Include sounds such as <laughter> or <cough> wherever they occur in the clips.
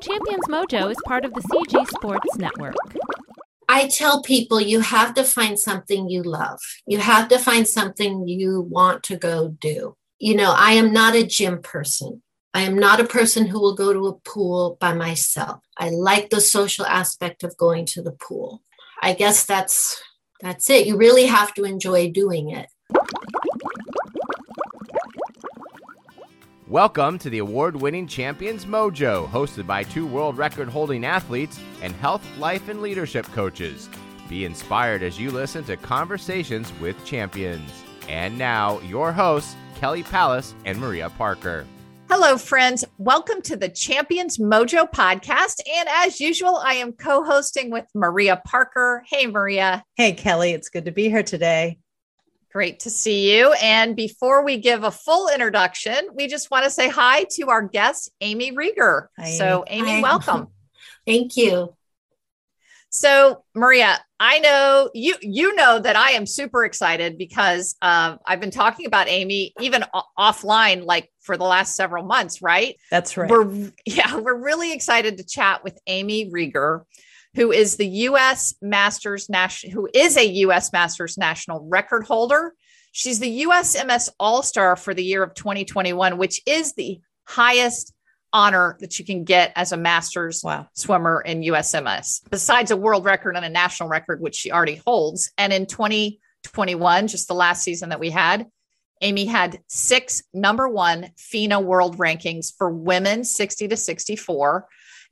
Champions Mojo is part of the CG Sports Network. I tell people you have to find something you love. You have to find something you want to go do. You know, I am not a gym person. I am not a person who will go to a pool by myself. I like the social aspect of going to the pool. I guess that's that's it. You really have to enjoy doing it. Welcome to the award winning Champions Mojo, hosted by two world record holding athletes and health, life, and leadership coaches. Be inspired as you listen to conversations with champions. And now, your hosts, Kelly Palace and Maria Parker. Hello, friends. Welcome to the Champions Mojo podcast. And as usual, I am co hosting with Maria Parker. Hey, Maria. Hey, Kelly. It's good to be here today. Great to see you. And before we give a full introduction, we just want to say hi to our guest, Amy Rieger. Hi. So, Amy, hi. welcome. <laughs> Thank you. So, Maria, I know you you know that I am super excited because uh, I've been talking about Amy even o- offline, like for the last several months. Right? That's right. We're yeah, we're really excited to chat with Amy Rieger who is the U.S. Masters national, who is a U.S. Masters national record holder. She's the USMS All Star for the year of 2021, which is the highest honor that you can get as a Masters wow. swimmer in USMS, besides a world record and a national record, which she already holds. And in 2021, just the last season that we had, Amy had six number one FINA world rankings for women 60 to 64.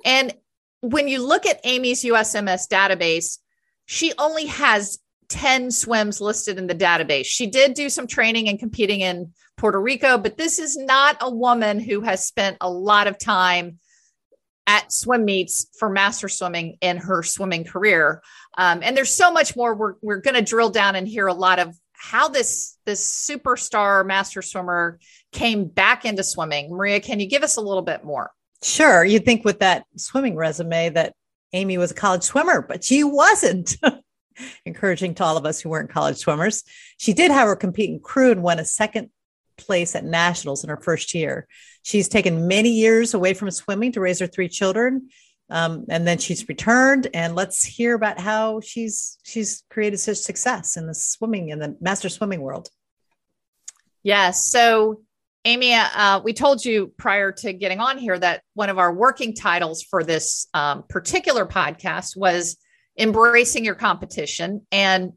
And when you look at Amy's USMS database, she only has 10 swims listed in the database. She did do some training and competing in Puerto Rico, but this is not a woman who has spent a lot of time at swim meets for master swimming in her swimming career. Um, and there's so much more. We're, we're going to drill down and hear a lot of how this this superstar master swimmer came back into swimming. Maria, can you give us a little bit more? Sure. You'd think with that swimming resume that Amy was a college swimmer, but she wasn't. <laughs> Encouraging to all of us who weren't college swimmers. She did, have her compete in crew and won a second place at nationals in her first year. She's taken many years away from swimming to raise her three children. Um, and then she's returned and let's hear about how she's she's created such success in the swimming in the master swimming world yes so Amy, uh, we told you prior to getting on here that one of our working titles for this um, particular podcast was Embracing Your Competition. And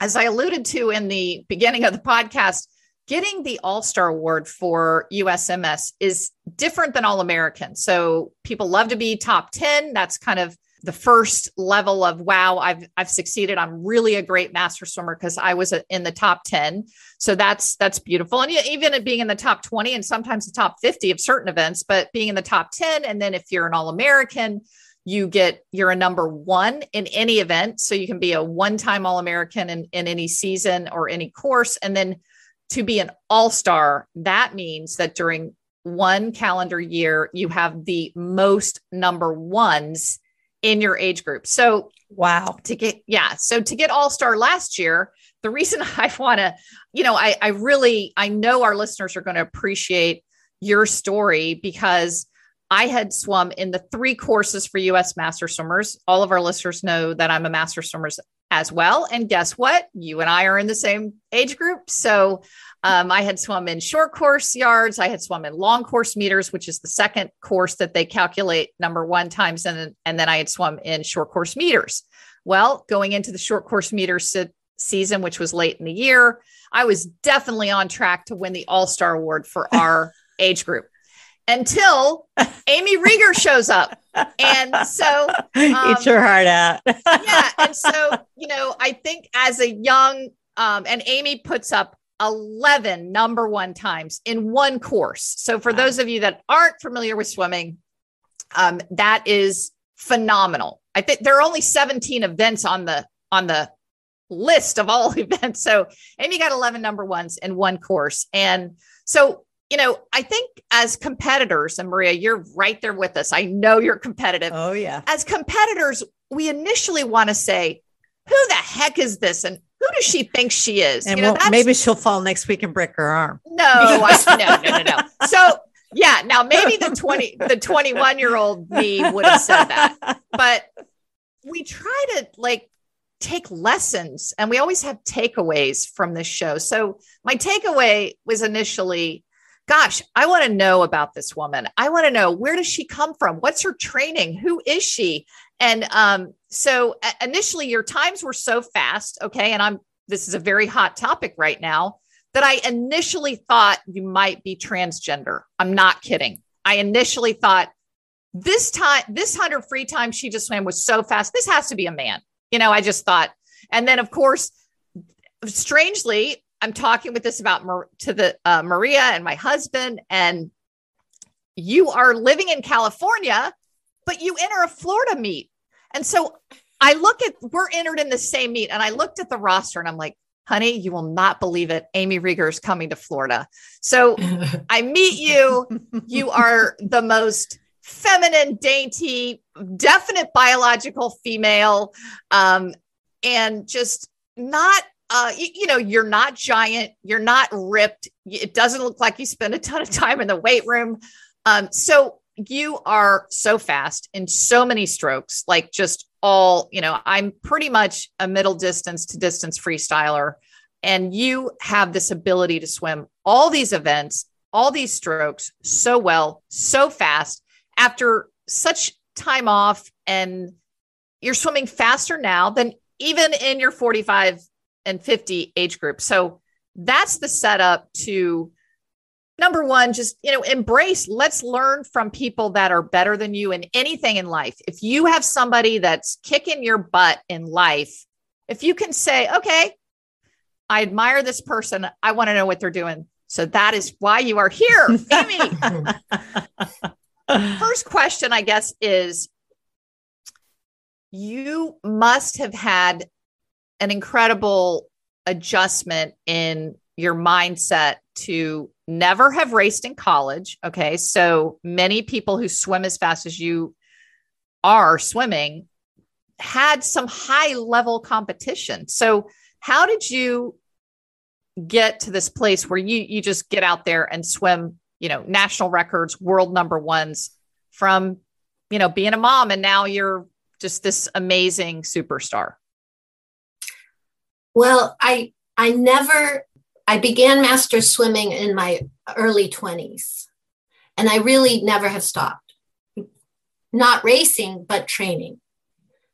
as I alluded to in the beginning of the podcast, getting the All Star Award for USMS is different than All American. So people love to be top 10. That's kind of the first level of wow i've i've succeeded. I'm really a great master swimmer because i was uh, in the top 10 so that's that's beautiful. And even being in the top 20 and sometimes the top 50 of certain events but being in the top 10 and then if you're an all-american you get you're a number one in any event. So you can be a one-time all-american in, in any season or any course. And then to be an all-star that means that during one calendar year you have the most number ones in your age group. So, wow. To get, yeah. So, to get All Star last year, the reason <laughs> I want to, you know, I, I really, I know our listeners are going to appreciate your story because I had swum in the three courses for US Master Swimmers. All of our listeners know that I'm a Master Swimmers as well. And guess what? You and I are in the same age group. So um, I had swum in short course yards. I had swum in long course meters, which is the second course that they calculate number one times. And, and then I had swum in short course meters. Well, going into the short course meters se- season, which was late in the year, I was definitely on track to win the All Star Award for <laughs> our age group until Amy Rieger shows up. And so um, <laughs> eat your heart out. <laughs> yeah. And so, you know, I think as a young, um, and Amy puts up 11 number one times in one course. So, for wow. those of you that aren't familiar with swimming, um, that is phenomenal. I think there are only 17 events on the on the list of all <laughs> events. So, Amy got 11 number ones in one course. And so, you know, I think as competitors, and Maria, you're right there with us. I know you're competitive. Oh, yeah. As competitors, we initially want to say, who the heck is this? And who does she think she is? And you know, maybe she'll fall next week and break her arm. No, I, no, no, no, no. <laughs> So yeah. Now maybe the 20, the 21 year old me would have said that, but we try to like take lessons and we always have takeaways from this show. So my takeaway was initially, gosh, I want to know about this woman. I want to know where does she come from? What's her training? Who is she? And um, so initially your times were so fast. Okay. And I'm, this is a very hot topic right now that I initially thought you might be transgender. I'm not kidding. I initially thought this time, this 100 free time she just swam was so fast. This has to be a man. You know, I just thought. And then, of course, strangely, I'm talking with this about to the uh, Maria and my husband, and you are living in California, but you enter a Florida meet. And so I look at, we're entered in the same meet, and I looked at the roster and I'm like, honey, you will not believe it. Amy Rieger is coming to Florida. So <laughs> I meet you. You are the most feminine, dainty, definite biological female, um, and just not. Uh, you, you know, you're not giant. You're not ripped. It doesn't look like you spend a ton of time in the weight room. Um, so you are so fast in so many strokes, like just all, you know, I'm pretty much a middle distance to distance freestyler. And you have this ability to swim all these events, all these strokes so well, so fast after such time off and you're swimming faster now than even in your 45 and 50 age group. So that's the setup to number one, just, you know, embrace, let's learn from people that are better than you in anything in life. If you have somebody that's kicking your butt in life, if you can say, okay, I admire this person, I want to know what they're doing. So that is why you are here, <laughs> Amy. <laughs> First question, I guess, is you must have had an incredible adjustment in your mindset to never have raced in college. Okay. So many people who swim as fast as you are swimming had some high level competition. So, how did you get to this place where you you just get out there and swim you know, national records, world number ones from, you know, being a mom and now you're just this amazing superstar? Well, I I never I began master swimming in my early 20s. And I really never have stopped. Not racing, but training.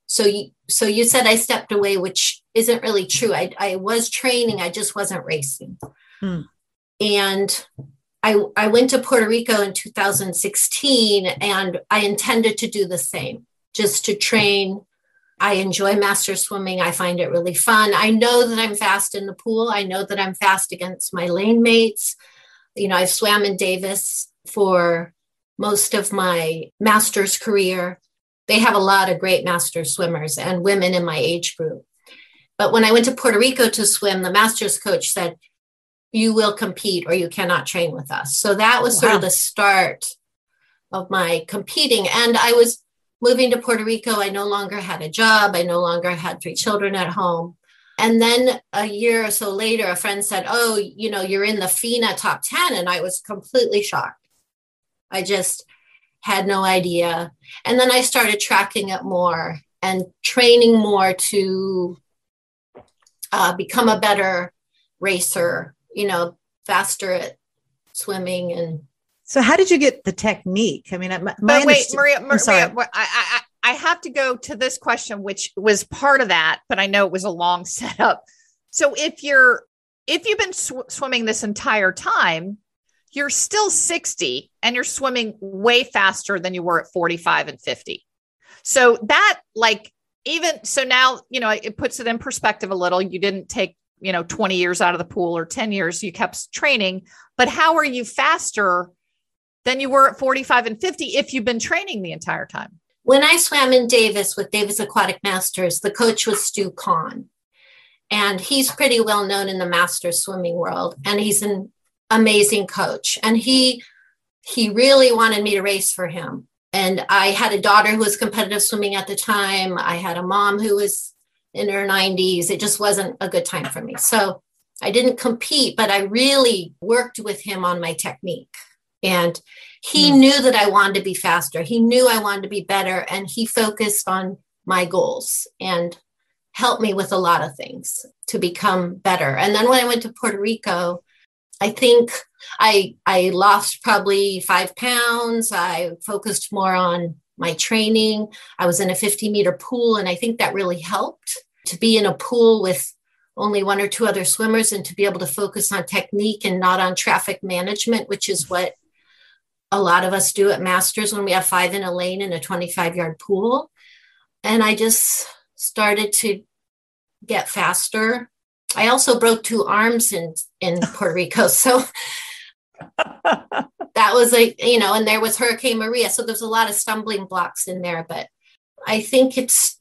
So you so you said I stepped away, which isn't really true. I, I was training, I just wasn't racing. Hmm. And I, I went to Puerto Rico in 2016 and I intended to do the same, just to train. I enjoy master swimming. I find it really fun. I know that I'm fast in the pool. I know that I'm fast against my lane mates. You know, I've swam in Davis for most of my master's career. They have a lot of great master swimmers and women in my age group. But when I went to Puerto Rico to swim, the master's coach said, you will compete or you cannot train with us. So that was wow. sort of the start of my competing. And I was moving to Puerto Rico. I no longer had a job. I no longer had three children at home. And then a year or so later, a friend said, Oh, you know, you're in the FINA top 10. And I was completely shocked. I just had no idea. And then I started tracking it more and training more to uh, become a better racer you know, faster at swimming and. So how did you get the technique? I mean, my, my wait, Maria, Maria, I, I, I have to go to this question, which was part of that, but I know it was a long <laughs> setup. So if you're, if you've been sw- swimming this entire time, you're still 60 and you're swimming way faster than you were at 45 and 50. So that like even so now, you know, it puts it in perspective a little. You didn't take you know 20 years out of the pool or 10 years you kept training but how are you faster than you were at 45 and 50 if you've been training the entire time when i swam in davis with davis aquatic masters the coach was stu kahn and he's pretty well known in the master swimming world and he's an amazing coach and he he really wanted me to race for him and i had a daughter who was competitive swimming at the time i had a mom who was in her 90s. It just wasn't a good time for me. So I didn't compete, but I really worked with him on my technique. And He Mm. knew that I wanted to be faster. He knew I wanted to be better, and he focused on my goals and helped me with a lot of things to become better. And then when I went to Puerto Rico, I think I I lost probably five pounds. I focused more on my training. I was in a 50 meter pool, and I think that really helped to be in a pool with only one or two other swimmers and to be able to focus on technique and not on traffic management, which is what a lot of us do at Masters when we have five in a lane in a 25 yard pool. And I just started to get faster. I also broke two arms in, in <laughs> Puerto Rico. So <laughs> that was a, you know, and there was Hurricane Maria. So there's a lot of stumbling blocks in there. But I think it's,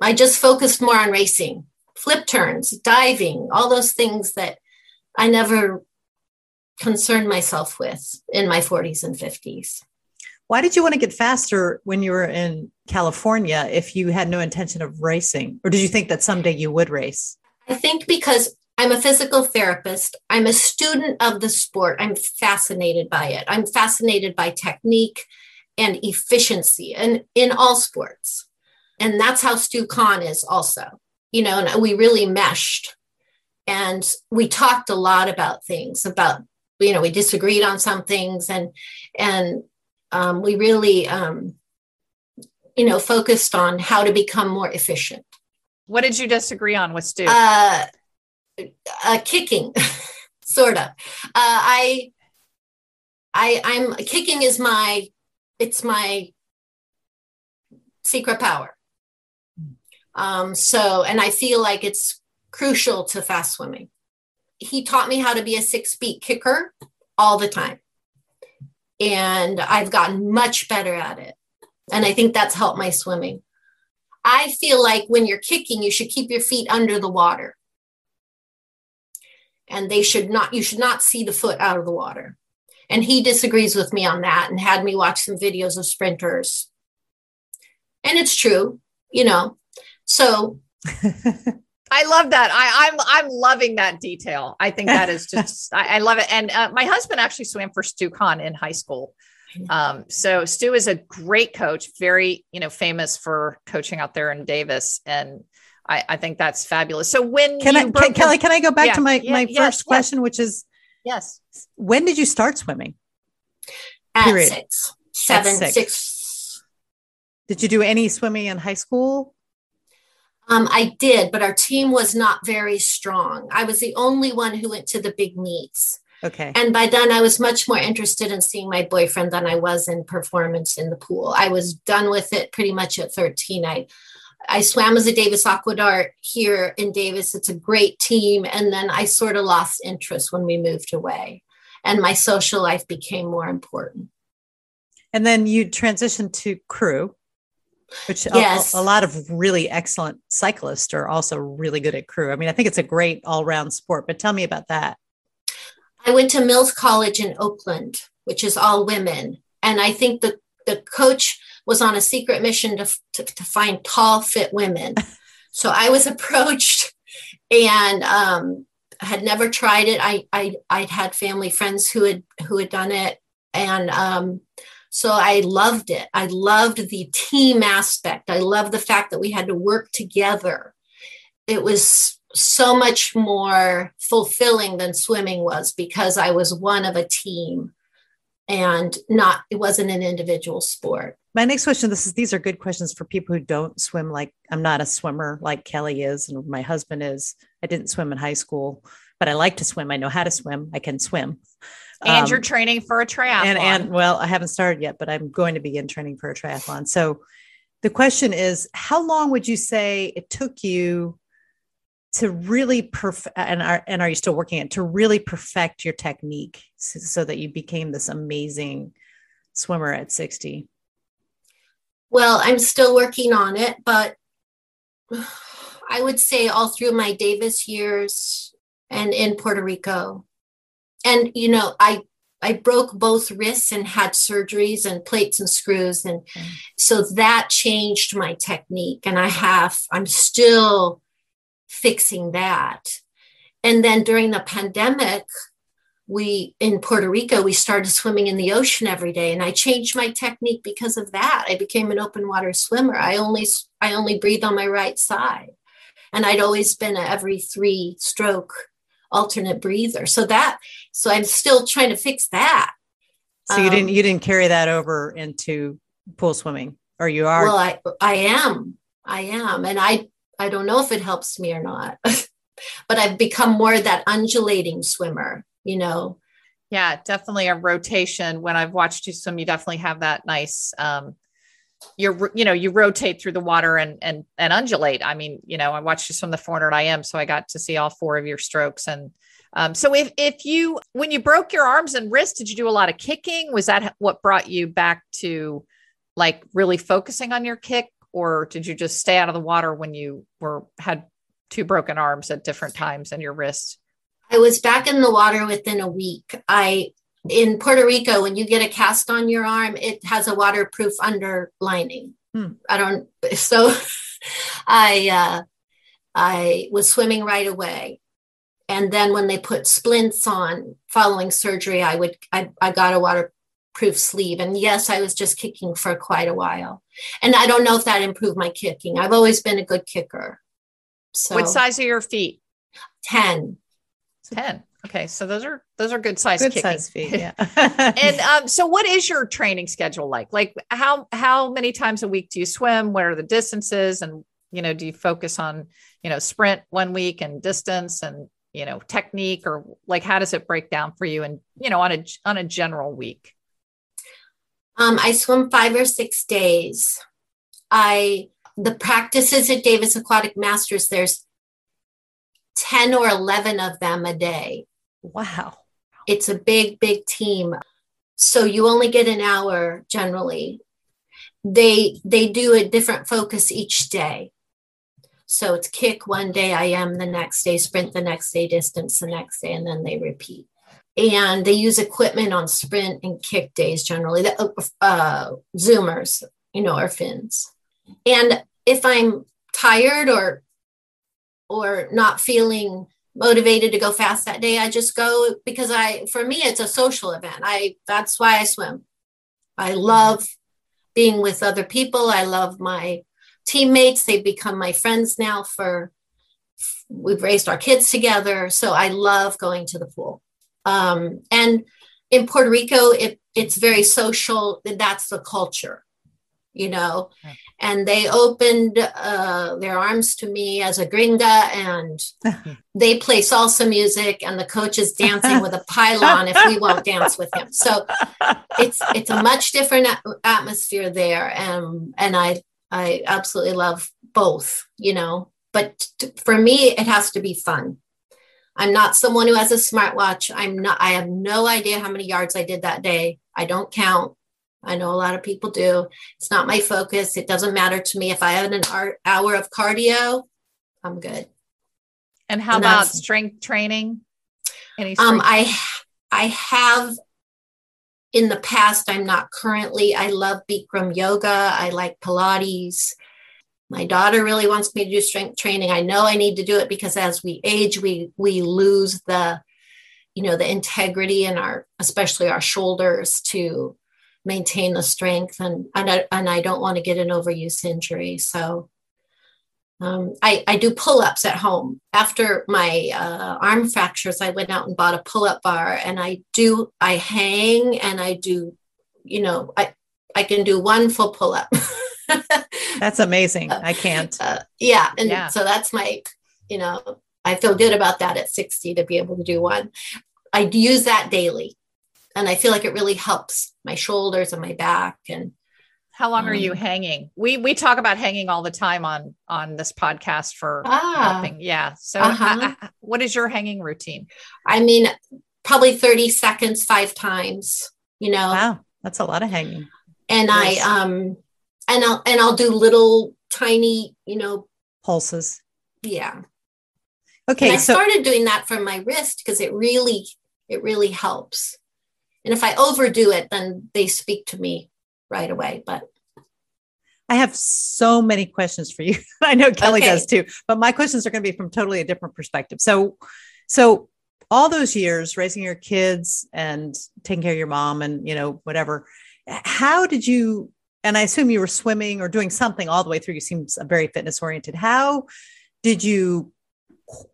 I just focused more on racing, flip turns, diving, all those things that I never concerned myself with in my 40s and 50s. Why did you want to get faster when you were in California if you had no intention of racing? Or did you think that someday you would race? I think because I'm a physical therapist, I'm a student of the sport, I'm fascinated by it. I'm fascinated by technique and efficiency and in all sports. And that's how Stu Kahn is also, you know, and we really meshed. And we talked a lot about things, about, you know, we disagreed on some things and, and um, we really, um, you know, focused on how to become more efficient. What did you disagree on with Stu? Uh, uh, kicking, <laughs> sort of. Uh, I, I, I'm kicking is my, it's my secret power. Um, so, and I feel like it's crucial to fast swimming. He taught me how to be a six-beat kicker all the time. And I've gotten much better at it. And I think that's helped my swimming. I feel like when you're kicking, you should keep your feet under the water. And they should not, you should not see the foot out of the water. And he disagrees with me on that and had me watch some videos of sprinters. And it's true, you know. So <laughs> I love that. I, I'm I'm loving that detail. I think that is <laughs> just I, I love it. And uh, my husband actually swam for Stu Kahn in high school. Um, so Stu is a great coach, very you know famous for coaching out there in Davis, and I, I think that's fabulous. So when Can you I, can, broke Kelly, can I go back Yeah, to my, yeah, my yes, first yes. question, which is yes, when did you start swimming? at Period. six, seven, six. six. Did you do any swimming in high school? Um, I did, but our team was not very strong. I was the only one who went to the big meets. Okay. And by then, I was much more interested in seeing my boyfriend than I was in performance in the pool. I was done with it pretty much at 13. I, I swam as a Davis Aquadart here in Davis. It's a great team. And then I sort of lost interest when we moved away, and my social life became more important. And then you transitioned to crew, which a- Yes. a, a lot of really excellent cyclists are also really good at crew. I mean, I think it's a great all round sport, but tell me about that. I went to Mills College in Oakland, which is all women. And I think the, the coach was on a secret mission to, to, to find tall, fit women. <laughs> so I was approached and um, had never tried it. I, I, I'd had family friends who had, who had done it. And um, so I loved it. I loved the team aspect. I loved the fact that we had to work together. It was so much more fulfilling than swimming was because I was one of a team and not it wasn't an individual sport. My next question this is these are good questions for people who don't swim like I'm not a swimmer like Kelly is and my husband is. I didn't swim in high school, but I like to swim. I know how to swim. I can swim. and Um, you're training for a triathlon. and and well i haven't started yet but i'm going to begin training for a triathlon so the question is how long would you say it took you to really perfect and are and are you still working it to really perfect your technique so, so that you became this amazing swimmer at 60 Well, I'm still working on it, but <sighs> I would say all through my Davis years and in Puerto Rico. And you know, I I broke both wrists and had surgeries and plates and screws and Okay. so that changed my technique and I have I'm still fixing that. And then during the pandemic we in Puerto Rico, we started swimming in the ocean every day. And I changed my technique because of that. I became an open water swimmer. I only I only breathe on my right side. And I'd always been a every three stroke alternate breather. So that so I'm still trying to fix that. So you didn't um, you didn't carry that over into pool swimming, or you are? Well, I I am, I am, and I I don't know if it helps me or not, <laughs> but I've become more that undulating swimmer. You know. Yeah, definitely a rotation. When I've watched you swim, you definitely have that nice. um you're you know you rotate through the water and and and undulate i mean you know i watched you swim the 400 im so i got to see all four of your strokes and um, so if if you when you broke your arms and wrists, did you do a lot of kicking? Was that what brought you back to like really focusing on your kick, or did you just stay out of the water when you were had two broken arms at different times and your wrists? I was back in the water within a week. I in Puerto Rico, when you get a cast on your arm, it has a waterproof underlining. Hmm. I don't so <laughs> I uh I was swimming right away. And then when they put splints on following surgery i would i, I got a waterproof sleeve. And yes i was just kicking for quite a while. And i don't know if that improved my kicking. I've always been a good kicker. So what size are your feet? 10 10 okay so those are those are good size good kicking. size feet <laughs> yeah. And <laughs> um, so what is your training schedule like? Like how how many times a week do you swim? What are the distances? And you know do you focus on you know sprint one week and distance and you know technique? Or like how does it break down for you and you know on a on a general week? Um, i swim five or six days. I the practices at davis aquatic masters there's 10 or 11 of them a day wow. It's a big big team. So you only get an hour generally. They they do a different focus each day. So it's kick one day, IM the next day, sprint the next day, distance the next day, and then they repeat. And they use equipment on sprint and kick days generally, the uh, uh, Zoomers, you know, or fins. And if I'm tired or or not feeling motivated to go fast that day, I just go because I for me it's a social event. I that's why I swim. I love being with other people. I love my teammates. They've become my friends now for, we've raised our kids together. So I love going to the pool. Um, and in Puerto Rico, it, it's very social. That's the culture, you know. And they opened uh, their arms to me as a gringa, and <laughs> they play salsa music, and the coach is dancing with a pylon if we won't dance with him. So it's it's a much different atmosphere there, and and I I absolutely love both, you know, but t- for me, it has to be fun. I'm not someone who has a smartwatch. I'm not, I have no idea how many yards I did that day. I don't count. I know a lot of people do. It's not my focus. It doesn't matter to me. If I have an hour of cardio, I'm good. And how and about strength training? Any um, strength? Um, I I have in the past, I'm not currently. I love Bikram yoga. I like Pilates. My daughter really wants me to do strength training. I know I need to do it because as we age, we we lose the, you know, the integrity in our, especially our shoulders to maintain the strength. And and I, and I don't want to get an overuse injury. So um, I, I do pull ups at home. After my uh, arm fractures, I went out and bought a pull up bar and I do, I hang and I do, you know, I, I can do one full pull up. <laughs> that's amazing. I can't. Uh, yeah. And yeah. so that's my, you know, I feel good about that at 60 to be able to do one. I use that daily and I feel like it really helps my shoulders and my back and how long um, are you um, hanging? We we talk about hanging all the time on on this podcast for ah, helping. Yeah. So uh-huh. what is your hanging routine? I mean, probably 30 seconds five times, you know. Wow. That's a lot of hanging. And yes. I um and I'll and I'll do little tiny, you know, pulses. Yeah. Okay. And I so- started doing that for my wrist because it really it really helps. And if I overdo it, then they speak to me right away. But I have so many questions for you. <laughs> I know Kelly okay. does too, but my questions are going to be from totally a different perspective. So, so all those years raising your kids and taking care of your mom and you know whatever how did you and i assume you were swimming or doing something all the way through you seem very fitness oriented how did you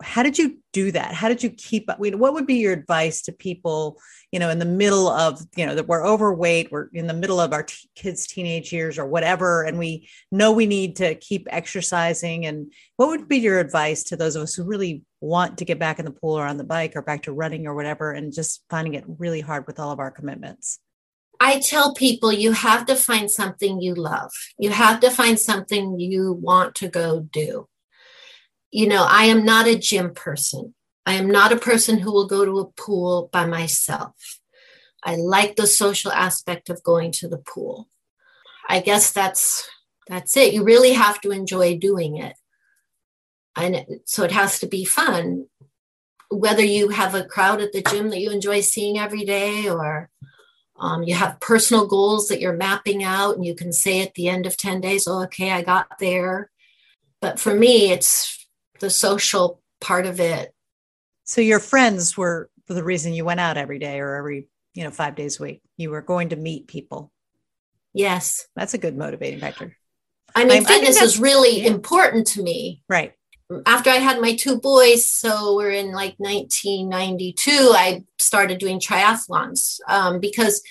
how did you do that how did you keep up what would be your advice to people you know in the middle of you know that we're overweight we're in the middle of our t- kids teenage years or whatever and we know we need to keep exercising and what would be your advice to those of us who really want to get back in the pool or on the bike or back to running or whatever and just finding it really hard with all of our commitments I tell people you have to find something you love. You have to find something you want to go do. You know, I am not a gym person. I am not a person who will go to a pool by myself. I like the social aspect of going to the pool. I guess that's that's it. You really have to enjoy doing it. And so it has to be fun. Whether you have a crowd at the gym that you enjoy seeing every day or um, you have personal goals that you're mapping out, and you can say at the end of 10 days, oh, okay, I got there. But for me, it's the social part of it. So your friends were the reason you went out every day or every, you know, five days a week. You were going to meet people. Yes. That's a good motivating factor. I mean, I, fitness is really yeah. important to me. Right after I had my two boys, so we're in like 1992, I started doing triathlons um, because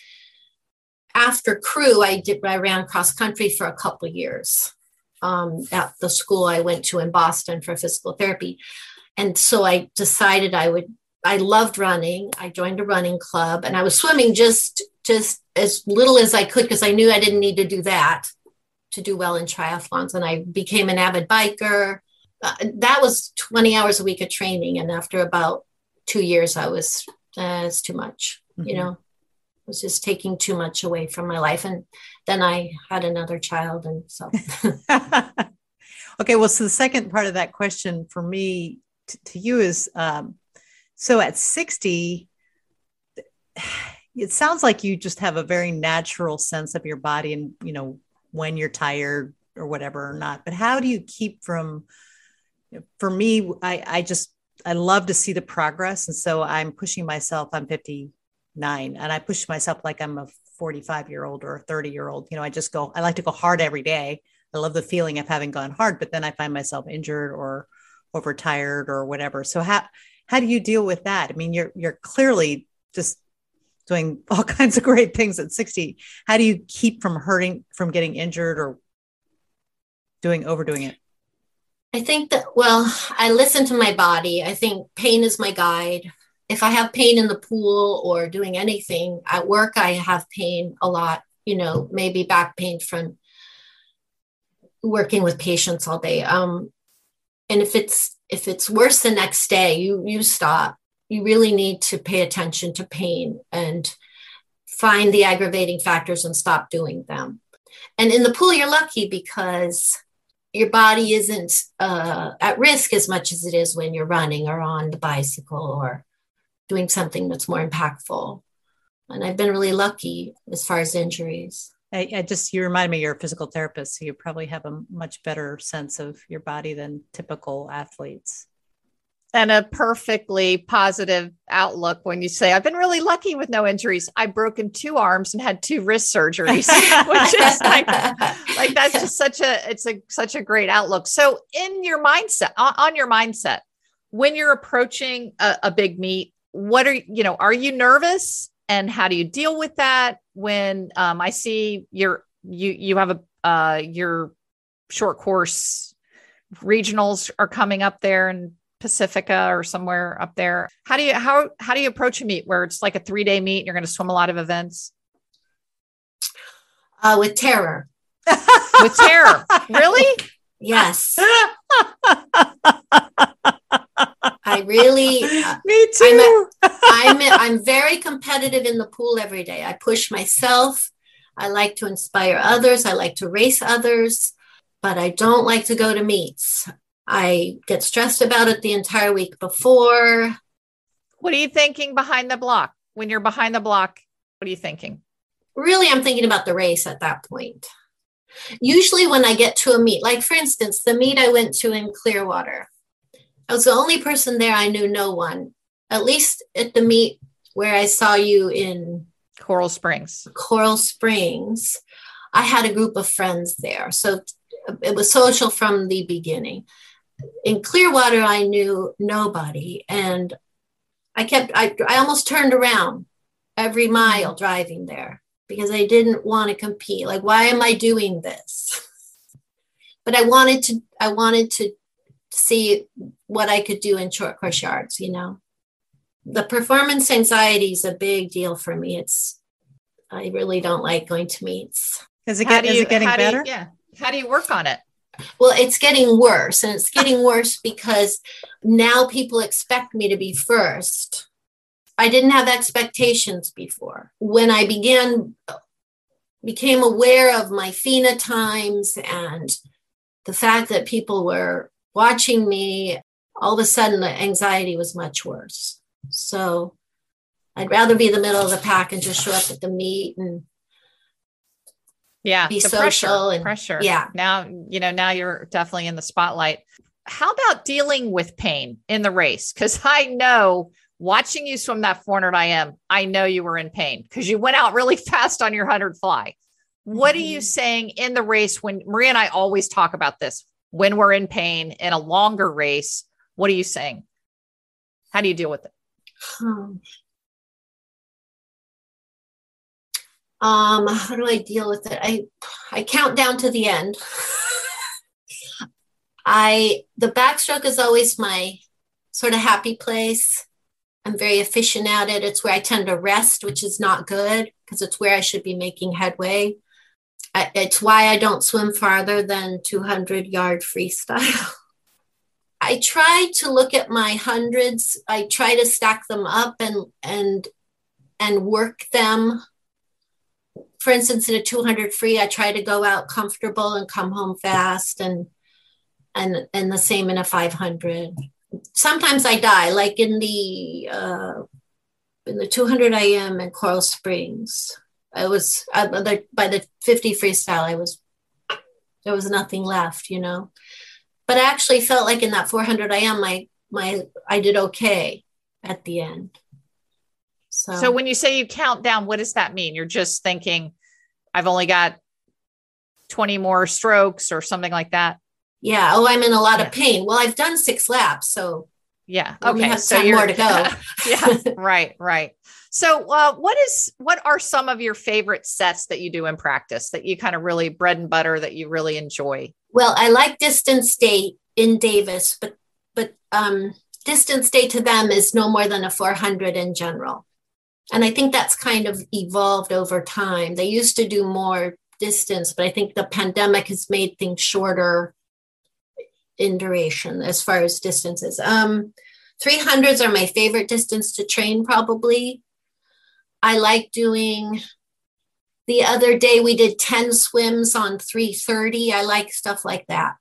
after crew, I did I ran cross country for a couple years um, at the school I went to in Boston for physical therapy, and so I decided I would. I loved running. I joined a running club, and I was swimming just just as little as I could because I knew I didn't need to do that to do well in triathlons. And I became an avid biker uh, that was 20 hours a week of training. And after about two years, I was, uh, it's too much, mm-hmm. you know, it was just taking too much away from my life. And then I had another child. And so. <laughs> <laughs> okay. Well, so the second part of that question for me t- to you is um, so at 60, it sounds like you just have a very natural sense of your body and, you know, when you're tired or whatever or not. But how do you keep from, for me, I, I just, I love to see the progress. And so I'm pushing myself. I'm 59 and I push myself like I'm a 45 year old or a 30 year old. You know, I just go, I like to go hard every day. I love the feeling of having gone hard, but then I find myself injured or overtired or whatever. So how, how do you deal with that? I mean, you're, you're clearly just doing <laughs> all kinds of great things at 60. How do you keep from hurting, from getting injured or doing overdoing it? I think that, well, I listen to my body. I think pain is my guide. If I have pain in the pool or doing anything at work, I have pain a lot, you know, maybe back pain from working with patients all day. Um, and if it's if it's worse the next day, you you stop. You really need to pay attention to pain and find the aggravating factors and stop doing them. And in the pool, you're lucky because your body isn't uh, at risk as much as it is when you're running or on the bicycle or doing something that's more impactful. And I've been really lucky as far as injuries. I, I, just you remind me you're a physical therapist, so you probably have a much better sense of your body than typical athletes and a perfectly positive outlook when you say, I've been really lucky with no injuries. I've broken two arms and had two wrist surgeries, <laughs> <laughs> which is like, like that's just such a, it's a, such a great outlook. So in your mindset, on your mindset, when you're approaching a, a big meet, what are, you know, are you nervous and how do you deal with that? When um, I see your, you, you have a, uh, your short course regionals are coming up there in Pacifica or somewhere up there. How do you how how do you approach a meet where it's like a three day meet? And you're going to swim a lot of events. Uh, with terror. <laughs> with terror, really? <laughs> Yes. <laughs> I really. Uh, <laughs> Me too. I'm, a, I'm I'm very competitive in the pool every day. I push myself. I like to inspire others. I like to race others, but I don't like to go to meets. I get stressed about it the entire week before. What are you thinking behind the block? When you're behind the block, what are you thinking? Really, I'm thinking about the race at that point. Usually, when I get to a meet, like for instance, the meet I went to in Clearwater, I was the only person there. I knew no one. at least at the meet where I saw you in Coral Springs. Coral Springs, I had a group of friends there. So it was social from the beginning. In Clearwater, I knew nobody. And I kept, I, I almost turned around every mile driving there because I didn't want to compete. Like, why am I doing this? <laughs> But I wanted to, I wanted to see what I could do in short course yards, you know. The performance anxiety is a big deal for me. It's I really don't like going to meets. Is it, get, is it getting better? You, yeah. How do you work on it? Well, it's getting worse. And it's getting worse because now people expect me to be first. I didn't have expectations before. When I began, became aware of my FINA times and the fact that people were watching me, all of a sudden the anxiety was much worse. So I'd rather be in the middle of the pack and just show up at the meet and yeah, be social pressure, and pressure. Yeah. Now, you know, now you're definitely in the spotlight. How about dealing with pain in the race? Because I know watching you swim that 400 IM, I know you were in pain because you went out really <laughs> fast on your 100 fly. What are you mm-hmm. saying in the race when Maria and I always talk about this when we're in pain in a longer race? What are you saying? How do you deal with it? Um, um how do i deal with it i i count down to the end <laughs> i the backstroke is always my sort of happy place i'm very efficient at it it's where i tend to rest which is not good because it's where i should be making headway I, it's why i don't swim farther than 200 yard freestyle <laughs> i try to look at my hundreds i try to stack them up and and and work them for instance, in a 200 free, I try to go out comfortable and come home fast, and and and the same in a 500. Sometimes I die, like in the uh, in the 200 IM in Coral Springs. I was I, by the 50 freestyle. I was there was nothing left, you know. But I actually felt like in that 400 IM, my my I did okay at the end. So, so when you say you count down, what does that mean? You're just thinking, I've only got 20 more strokes or something like that. Yeah. Oh, I'm in a lot yeah. of pain. Well, I've done six laps, so yeah. Okay. so you're more to go. <laughs> yeah. Right. Right. So, uh, what is what are some of your favorite sets that you do in practice that you kind of really bread and butter that you really enjoy? Well, I like distance state in Davis, but but um, distance state to them is no more than a 400 in general. And I think that's kind of evolved over time. They used to do more distance, but I think the pandemic has made things shorter in duration as far as distances. Um, 300s are my favorite distance to train, probably. I like doing the other day we did 10 swims on 330. I like stuff like that.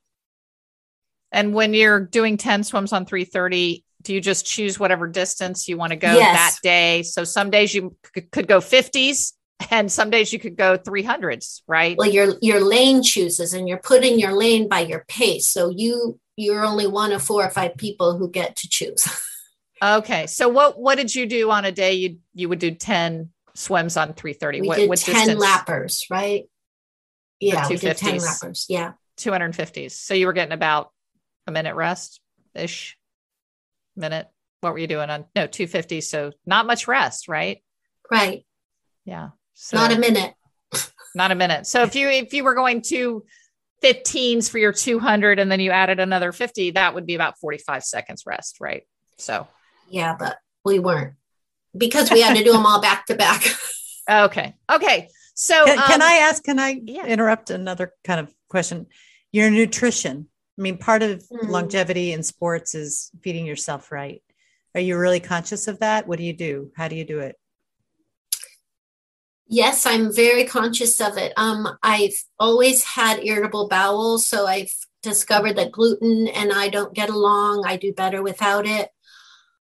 And when you're doing 10 swims on 330, do you just choose whatever distance you want to go yes. that day? So some days you could go 50s and some days you could go 300s, right? Well, your your lane chooses and you're putting your lane by your pace. So you you're only one of four or five people who get to choose. <laughs> okay. So what what did you do on a day you you would do 10 swims on 330? We what, did what 10 distance? lappers, right? Yeah, we did 10 lappers. Yeah. 250s. So you were getting about a minute rest ish minute. What were you doing on no 250? So not much rest, right? Right. Yeah. So not a minute. <laughs> not a minute. So if you if you were going to 15s for your 200 and then you added another 50, that would be about 45 seconds rest, right? So yeah, but we weren't because we had to do them all back to back. <laughs> Okay. Okay. So can, um, can, I ask, can I yeah. interrupt another kind of question? Your nutrition. I mean, part of mm. longevity in sports is feeding yourself right. Are you really conscious of that? What do you do? How do you do it? Yes, I'm very conscious of it. Um, I've always had irritable bowel, so I've discovered that gluten and I don't get along. I do better without it.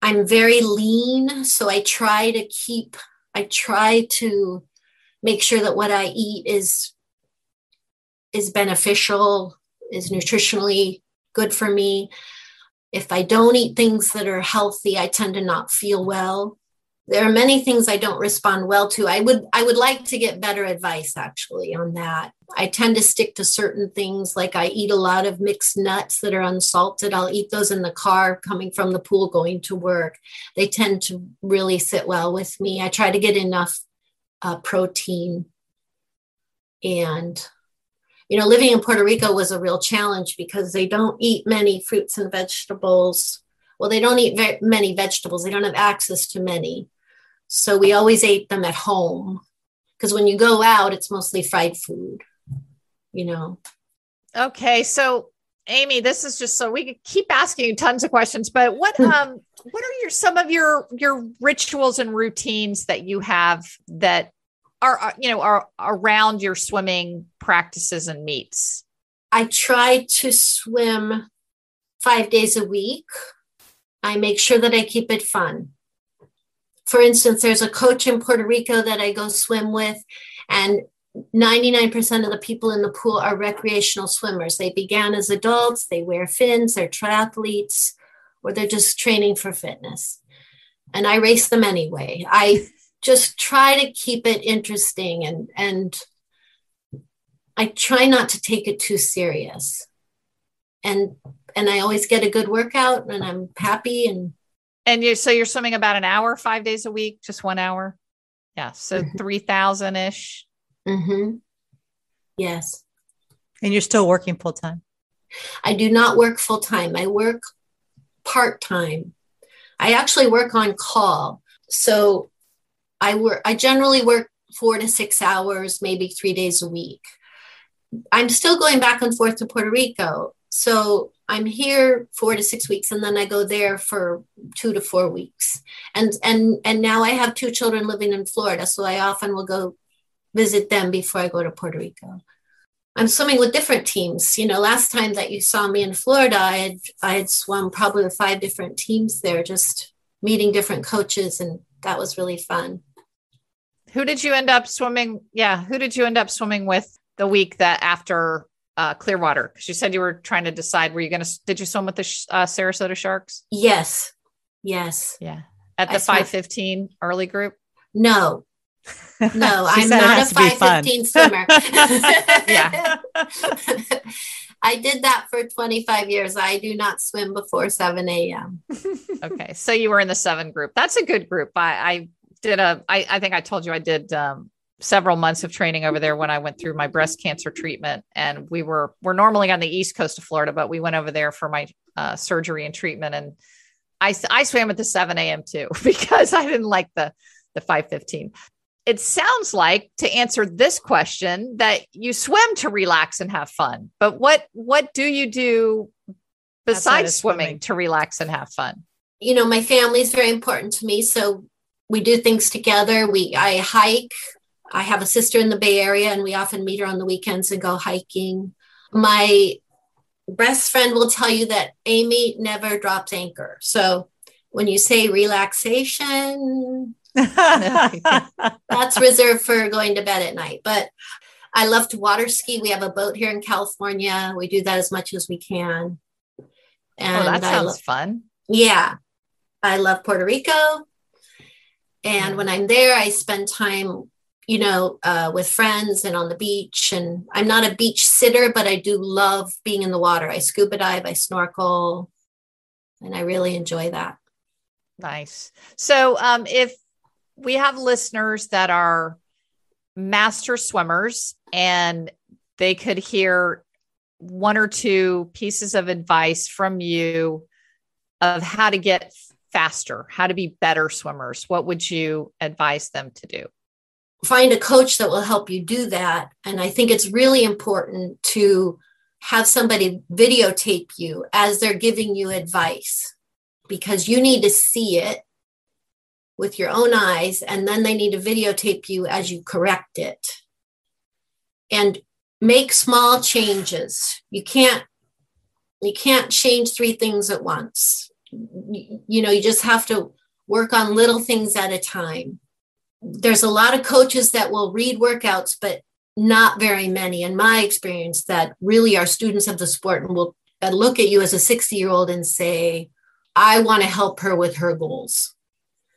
I'm very lean, so I try to keep, I try to make sure that what I eat is is beneficial is nutritionally good for me. if I don't eat things that are healthy, I tend to not feel well. There are many things I don't respond well to. I would I would like to get better advice actually on that. I tend to stick to certain things like I eat a lot of mixed nuts that are unsalted. I'll eat those in the car coming from the pool going to work. They tend to really sit well with me. I try to get enough uh, protein and you know, living in Puerto Rico was a real challenge because they don't eat many fruits and vegetables. Well, they don't eat very many vegetables. They don't have access to many. So we always ate them at home because when you go out, it's mostly fried food, you know. Okay. So, Amy, this is just so we could keep asking you tons of questions, but what, um, what are your, some of your, your rituals and routines that you have that are, are you know are around your swimming practices and meets? I try to swim five days a week. I make sure that I keep it fun. For instance, there's a coach in Puerto Rico that I go swim with, and 99% of the people in the pool are recreational swimmers. They began as adults, they wear fins, they're triathletes, or they're just training for fitness. And I race them anyway. I just try to keep it interesting and and I try not to take it too serious. And and I always get a good workout and I'm happy and and you so you're swimming about an hour 5 days a week, just 1 hour. Yeah, so mm-hmm. 3000ish. Mhm. Yes. And you're still working full time? I do not work full time. I work part time. I actually work on call. So I work, I generally work four to six hours, maybe three days a week. I'm still going back and forth to Puerto Rico. So I'm here four to six weeks and then I go there for two to four weeks. And and and now I have two children living in Florida. So I often will go visit them before I go to Puerto Rico. I'm swimming with different teams. You know, last time that you saw me in Florida, I had I had swum probably with five different teams there, just meeting different coaches, and that was really fun. Who did you end up swimming? Yeah, who did you end up swimming with the week that after uh, Clearwater? Because you said you were trying to decide. Were you going to? Did you swim with the uh, Sarasota Sharks? Yes, yes. Yeah, at the five fifteen early group. No, <laughs> no, I'm not a five fifteen swimmer. <laughs> <laughs> yeah. I did that for 25 years. I do not swim before 7 a.m. okay. So you were in the seven group. That's a good group. I, I did a I, I think I told you I did um, several months of training over there when I went through my breast cancer treatment. And we were we're normally on the east coast of Florida, but we went over there for my uh, surgery and treatment. And I I swam at the 7 a.m. too <laughs> because I didn't like the the 515. It sounds like to answer this question that you swim to relax and have fun. But what what do you do besides swimming, swimming to relax and have fun? You know, my family is very important to me. So we do things together. We I hike. I have a sister in the Bay Area, and we often meet her on the weekends and go hiking. My best friend will tell you that Amy never drops anchor. So when you say relaxation, <laughs> that's reserved for going to bed at night. But I love to water ski. We have a boat here in California. We do that as much as we can. And oh, that sounds lo- fun. Yeah. I love Puerto Rico. And when I'm there, I spend time, you know, uh, with friends and on the beach. And I'm not a beach sitter, but I do love being in the water. I scuba dive, I snorkel, and I really enjoy that. Nice. So, um, if we have listeners that are master swimmers and they could hear one or two pieces of advice from you of how to get faster, how to be better swimmers, what would you advise them to do? Find a coach that will help you do that. And I think it's really important to have somebody videotape you as they're giving you advice because you need to see it with your own eyes and then they need to videotape you as you correct it and make small changes you can't you can't change three things at once you know, you just have to work on little things at a time. There's a lot of coaches that will read workouts, but not very many, in my experience, that really are students of the sport and will look at you as a 60 year old and say, I want to help her with her goals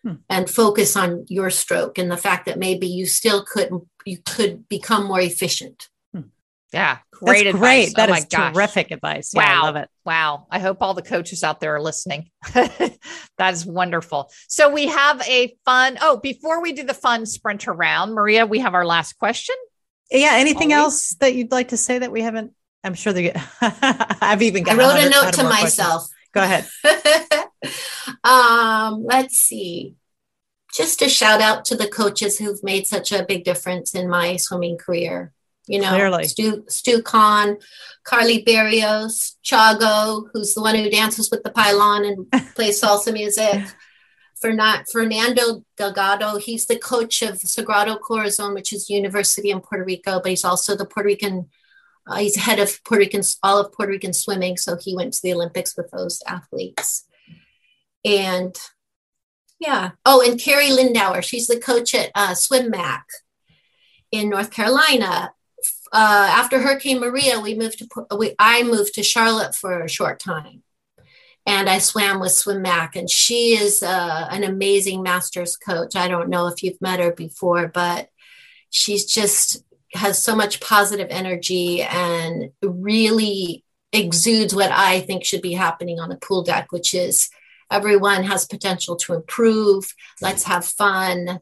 hmm. and focus on your stroke and the fact that maybe you still couldn't, you could become more efficient. Yeah, great That's advice. Great. That oh is terrific advice. Yeah, wow. I love it. Wow. I hope all the coaches out there are listening. <laughs> that is wonderful. So we have a fun. Oh, before we do the fun sprinter round, Maria, we have our last question. Yeah. Anything Always. else that you'd like to say that we haven't? I'm sure they. Get, <laughs> I've even. got I wrote a note to myself. Questions. Go ahead. <laughs> um, let's see. Just a shout out to the coaches who've made such a big difference in my swimming career. You know, Clearly. Stu, Stu Kahn, Carly Barrios, Chago, who's the one who dances with the pylon and <laughs> plays salsa music. Fernando Delgado, he's the coach of Sagrado Corazon, which is university in Puerto Rico, but he's also the Puerto Rican uh, he's head of Puerto Rican, all of Puerto Rican swimming. So he went to the Olympics with those athletes. And yeah. Oh, and Carrie Lindauer, she's the coach at uh, Swim Mac in North Carolina. Uh, after Hurricane Maria, we moved to we, I moved to Charlotte for a short time, and I swam with Swim Mac, and she is uh, an amazing masters coach. I don't know if you've met her before, but she's just has so much positive energy and really exudes what I think should be happening on the pool deck, which is everyone has potential to improve. Let's have fun.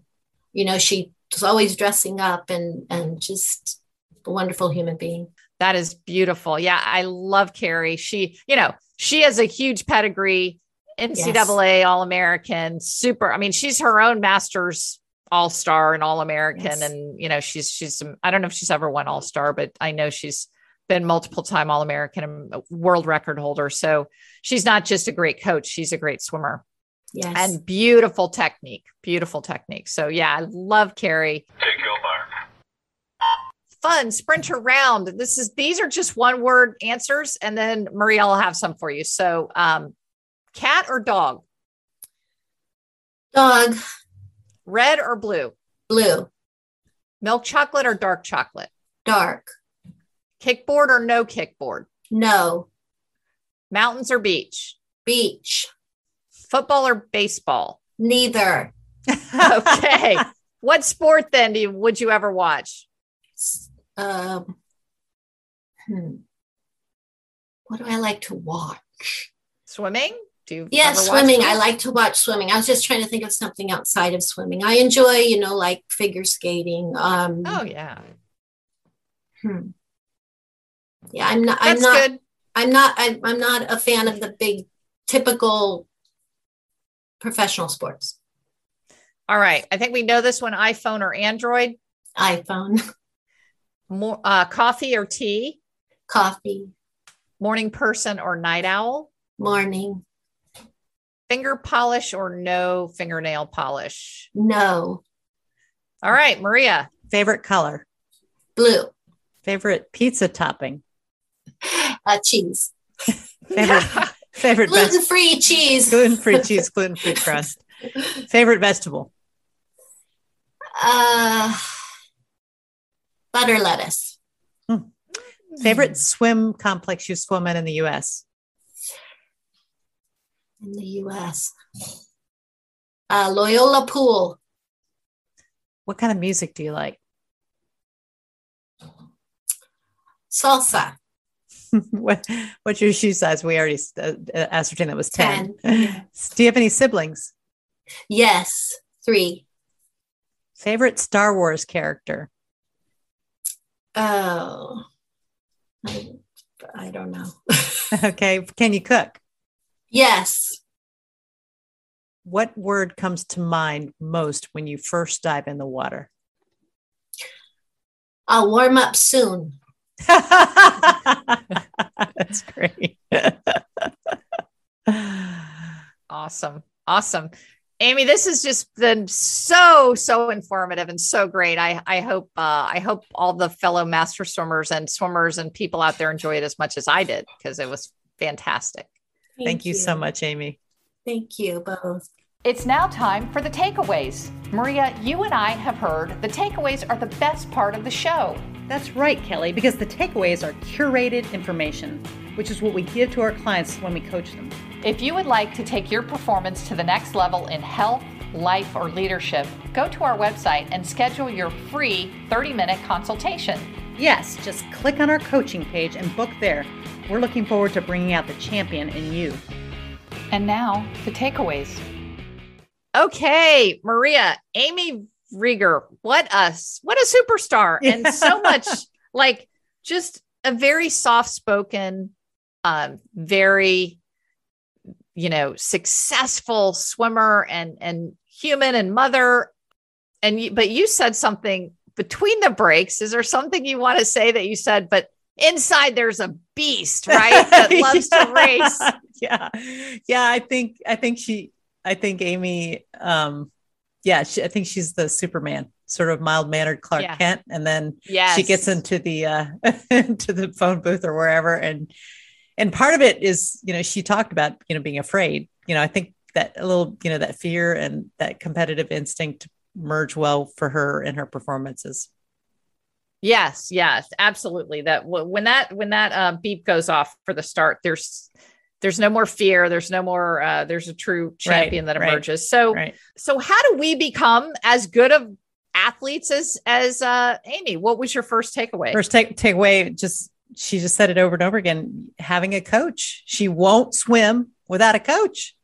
You know, she's always dressing up and and just a wonderful human being. That is beautiful. Yeah, I love Carrie. She, you know, she has a huge pedigree, NCAA yes. All American, super. I mean, she's her own master's all star and all American. Yes. And, you know, she's, she's, I don't know if she's ever won all star, but I know she's been multiple time all American and world record holder. So she's not just a great coach, she's a great swimmer. Yes. And beautiful technique, beautiful technique. So yeah, I love Carrie. Take your mark. Fun sprinter round. This is these are just one word answers, and then Maria will have some for you. So um cat or dog? Dog. Red or blue? Blue. Milk chocolate or dark chocolate? Dark. Kickboard or no kickboard? No. Mountains or beach? Beach. Football or baseball? Neither. <laughs> okay. what sport then do you, would you ever watch? Um, hmm. What do I like to watch? Swimming? Do you yeah, swimming. I like to watch swimming. I was just trying to think of something outside of swimming. I enjoy, you know, like figure skating. Um, oh yeah. Hmm. Yeah, I'm not. That's I'm not. Good. I'm not. I'm, I'm not a fan of the big, typical professional sports. All right. I think we know this one: iPhone or Android. iPhone. <laughs> More uh, coffee or tea. Coffee. Morning person or night owl. Morning finger polish or no fingernail polish? No. All right, Maria. Favorite color? Blue. Favorite pizza topping? Uh, cheese. favorite <laughs> favorite gluten free cheese. Gluten free cheese, gluten free crust. <laughs> favorite vegetable? Uh, butter lettuce. Hmm. Favorite swim complex you swim in in the U.S in the US. Uh, Loyola Pool. What kind of music do you like? Salsa. <laughs> what, what's your shoe size? We already uh, ascertained that was 10. 10. <laughs> do you have any siblings? Yes, three. Favorite Star Wars character? Oh, I, I don't know. <laughs> okay. Can you cook? Yes. What word comes to mind most when you first dive in the water? I'll warm up soon. <laughs> That's great. <laughs> awesome. Awesome. Amy, this has just been so so informative and so great. I I hope uh, I hope all the fellow master swimmers and swimmers and people out there enjoy it as much as I did because it was fantastic. Thank, Thank you. you so much, Amy. Thank you both. It's now time for the takeaways. Maria, you and I have heard the takeaways are the best part of the show. That's right, Kelly, because the takeaways are curated information, which is what we give to our clients when we coach them. If you would like to take your performance to the next level in health, life, or leadership, go to our website and schedule your free 30 minute consultation. Yes, just click on our coaching page and book there. We're looking forward to bringing out the champion in you. And now, the takeaways. Okay, Maria, Amy Rieger, what us, what a superstar, <laughs> and so much like just a very soft spoken, um, very you know successful swimmer and and human and mother. And you, but you said something between the breaks. Is there something you want to say that you said but inside there's a beast right <laughs> that loves yeah. to race? Yeah. Yeah i think i think she i think amy um yeah she, i think she's the superman sort of mild mannered clark Yeah. kent. And then yes she gets into the uh <laughs> into the phone booth or wherever and and part of it is you know she talked about you know being afraid you know i think that a little you know that fear and that competitive instinct merge well for her in her performances Yes, yes, absolutely. That when that when that uh, beep goes off for the start, there's there's no more fear. There's no more. Uh, there's a true champion that right, emerges. So right so how do we become as good of athletes as as uh, Amy? What was your first takeaway? first take takeaway just she just said it over and over again having a coach. She won't swim without a coach.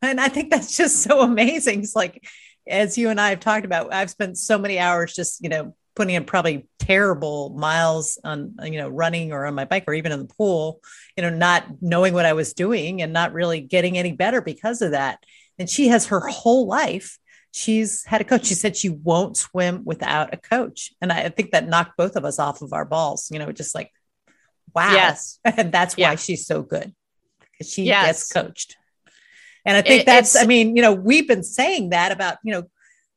And i think that's just so amazing. It's like as you and i have talked about i've spent so many hours just you know putting in probably terrible miles on you know running or on my bike or even in the pool you know not knowing what i was doing and not really getting any better because of that. And she has her whole life she's had a coach. She said she won't swim without a coach. And i, I think that knocked both of us off of our balls you know just like wow Yes. <laughs> and that's why Yeah. she's so good because she Yes. gets coached and i think It- that's i mean you know we've been saying that about you know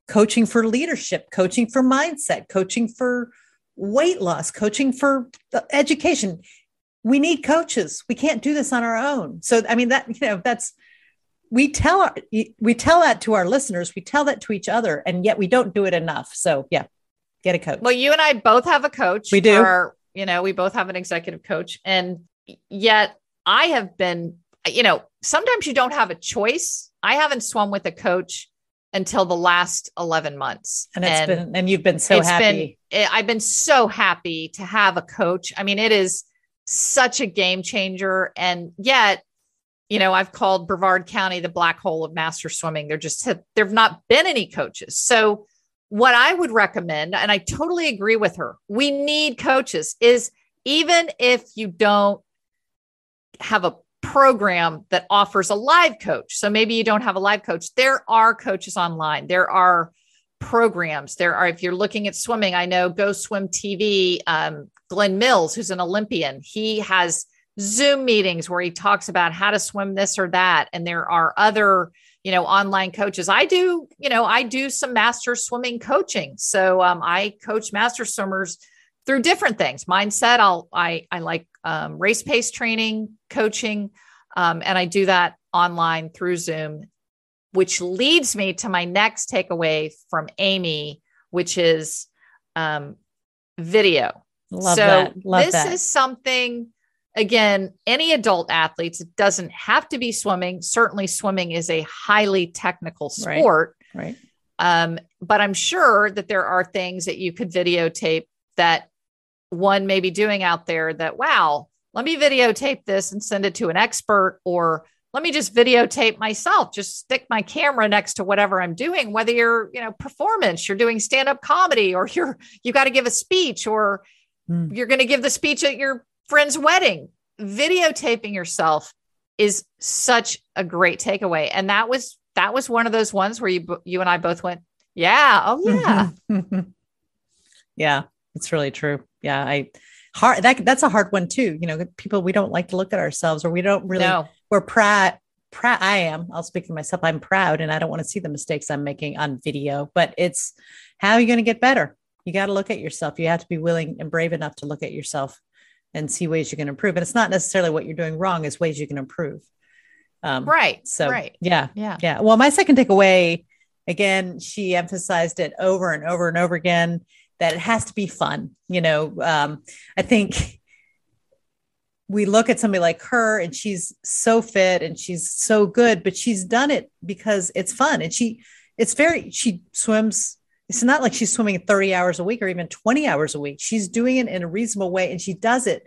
coaching for leadership coaching for mindset coaching for weight loss coaching for education we need coaches we can't do this on our own so i mean that <laughs> you know that's we tell our, we tell that to our listeners we tell that to each other and yet we don't do it enough so yeah get a coach Well, you and I both have a coach. We do. our- you know, we both have an executive coach, and yet I have been. You know, sometimes you don't have a choice. I haven't swum with a coach until the last eleven months, and it's been and you've been so it's happy been- I've been so happy to have a coach. I mean, it is such a game changer. And yet, you know, I've called Brevard County the black hole of master swimming. There just have, there have not been any coaches. So, what I would recommend, and I totally agree with her, we need coaches, is even if you don't have a program that offers a live coach. So maybe you don't have a live coach. There are coaches online. There are programs. There are, if you're looking at swimming, I know Go Swim TV, um, Glenn Mills, who's an Olympian, he has Zoom meetings where he talks about how to swim this or that. And there are other, you know, online coaches. I do, you know, I do some master swimming coaching. So um, I coach master swimmers through different things. Mindset, I'll, I, I like um, race pace training, coaching, um, and I do that online through Zoom which leads me to my next takeaway from Amy, which is um, video. love so that love this that is something, again, any adult athletes, it doesn't have to be swimming. Certainly, swimming is a highly technical sport. right Um, but I'm sure that there are things that you could videotape that one may be doing out there that, wow, let me videotape this and send it to an expert, or let me just videotape myself, just stick my camera next to whatever I'm doing, whether you're, you know, performance, you're doing stand-up comedy, or <laughs> you're you got to give a speech, or Hmm. you're going to give the speech at your friend's wedding. Videotaping yourself is such a great takeaway. And that was that was one of those ones where you you and I both went, yeah, oh yeah. <laughs> yeah it's really true yeah i hard that that's a hard one too you know people we don't like to look at ourselves or we don't really No. we're proud proud i am i'll speak for myself i'm proud and i don't want to see the mistakes i'm making on video but it's how are you going to get better you got to look at yourself you have to be willing and brave enough to look at yourself and see ways you can improve and it's not necessarily what you're doing wrong is ways you can improve um, Right. so right. yeah Yeah. yeah. Well, my second takeaway, again, she emphasized it over and over and over again that it has to be fun. You know, um, I think we look at somebody like her and she's so fit and she's so good, but she's done it because it's fun. And she, it's very, she swims. It's not like she's swimming 30 hours a week or even 20 hours a week. She's doing it in a reasonable way and she does it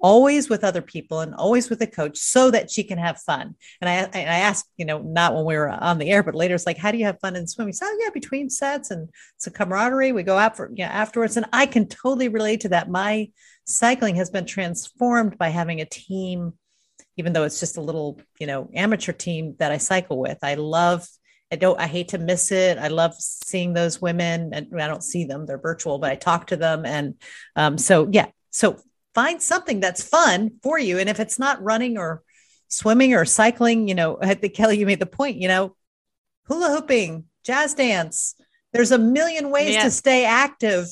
always with other people and always with a coach so that she can have fun. And I, I asked, you know, not when we were on the air, but later it's like, how do you have fun in swimming? So, yeah, between sets and it's a camaraderie. We go out for, you know, afterwards. And I can totally relate to that. My cycling has been transformed by having a team, even though it's just a little, you know, amateur team that I cycle with. I love I don't, I hate to miss it. I love seeing those women and I don't see them, they're virtual, but I talk to them. And um, so, yeah. So find something that's fun for you. And if it's not running or swimming or cycling, you know, <laughs> I think Kelly, you made the point, you know, hula hooping, jazz dance. There's a million ways to stay active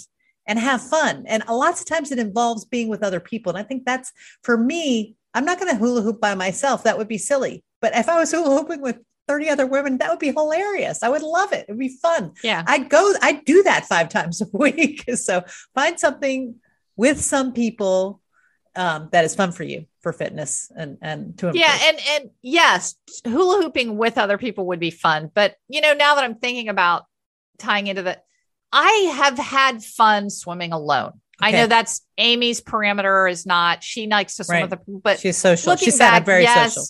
and have fun. And lots of times it involves being with other people. And I think that's for me, I'm not going to hula hoop by myself. That would be silly. But if I was hula hooping with 30 other women, that would be hilarious. I would love it. It'd be fun. Yeah. I'd go, I'd do that five times a <laughs> week. So find something with some people um, that is fun for you for fitness and and to improve. yeah and and yes hula hooping with other people would be fun but you know now that i'm thinking about tying into that i have had fun swimming alone okay. i know that's amy's parameter is not she likes to swim right. with the but she's social she's back, very yes, social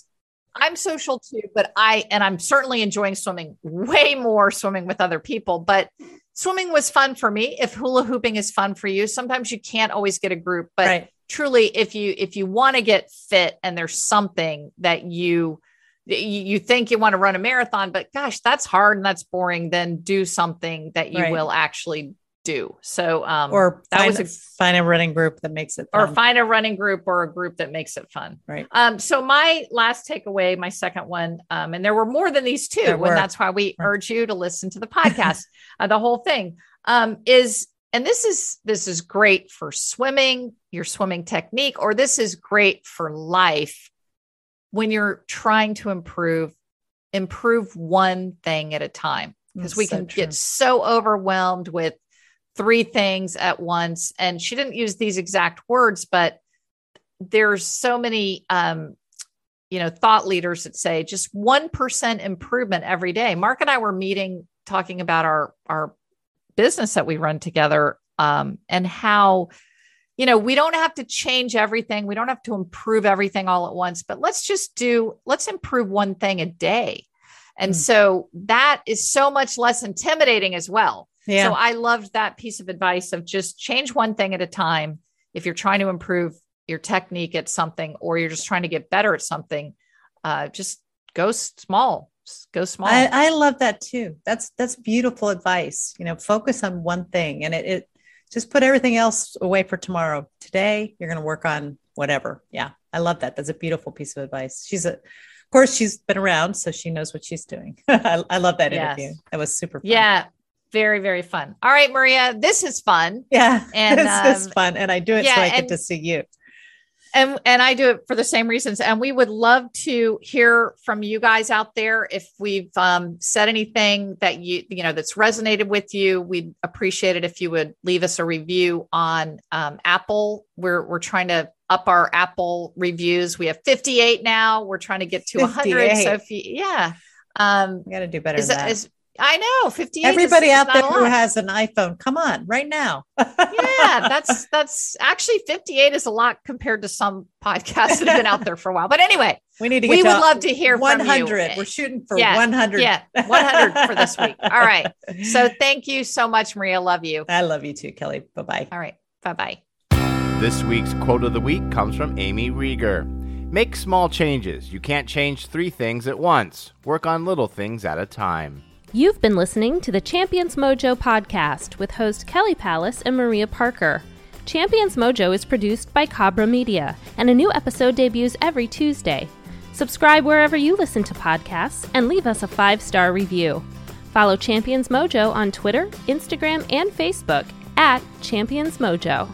i'm social too but i and i'm certainly enjoying swimming way more swimming with other people but swimming was fun for me. If hula hooping is fun for you, sometimes you can't always get a group, but right. truly if you if you want to get fit and there's something that you you think you want to run a marathon, but gosh, that's hard and that's boring, then do something that you right. will actually do. So, um, or that find, was a, find a running group that makes it, fun. or find a running group or a group that makes it fun. Right. Um, so my last takeaway, my second one, um, and there were more than these two, and that's why we right. urge you to listen to the podcast, <laughs> uh, the whole thing, um, is, and this is, this is great for swimming, your swimming technique, or this is great for life when you're trying to improve, improve one thing at a time because we so can true. get so overwhelmed with three things at once. And she didn't use these exact words, but there's so many um, you know, thought leaders that say just 1% improvement every day. Mark and I were meeting talking about our our business that we run together um, and how you know, we don't have to change everything. We don't have to improve everything all at once, but let's just do, let's improve one thing a day. And mm. so that is so much less intimidating as well. Yeah. So I loved that piece of advice of just change one thing at a time. If you're trying to improve your technique at something or you're just trying to get better at something, uh, just go small. Just go small. I, I, love that too. That's that's beautiful advice. You know, focus on one thing and it, it just put everything else away for tomorrow. Today you're going to work on whatever. Yeah. I love that. That's a beautiful piece of advice. She's a course she's been around, so she knows what she's doing. <laughs> I, I, love that yes. interview. That was super fun. Yeah very very fun all right maria this is fun yeah <laughs> and this um, is fun and i do it yeah, so i get to see you and and i do it for the same reasons and we would love to hear from you guys out there if we've um, said anything that you you know that's resonated with you we'd appreciate it if you would leave us a review on um, apple we're we're trying to up our apple reviews we have 58 now we're trying to get to 100 so if you yeah um we got to do better is, than that. Is, I know 58. Everybody is, out there who has an iPhone, come on, right now. <laughs> yeah, that's that's actually 58 is a lot compared to some podcasts that have been out there for a while. But anyway, we need to we would love to hear 100. We're shooting for yeah, 100. Yeah, 100 for this week. <laughs> All right. So thank you so much, Maria. Love you. I love you too, Kelly. Bye bye. All right. Bye bye. This week's quote of the week comes from Amy Rieger. Make small changes. You can't change three things at once. Work on little things at a time. You've been listening to the Champions Mojo podcast with host Kelly Palace and Maria Parker. Champions Mojo is produced by Cabra Media, and a new episode debuts every Tuesday. Subscribe wherever you listen to podcasts and leave us a five star review. Follow Champions Mojo on Twitter, Instagram, and Facebook at Champions Mojo.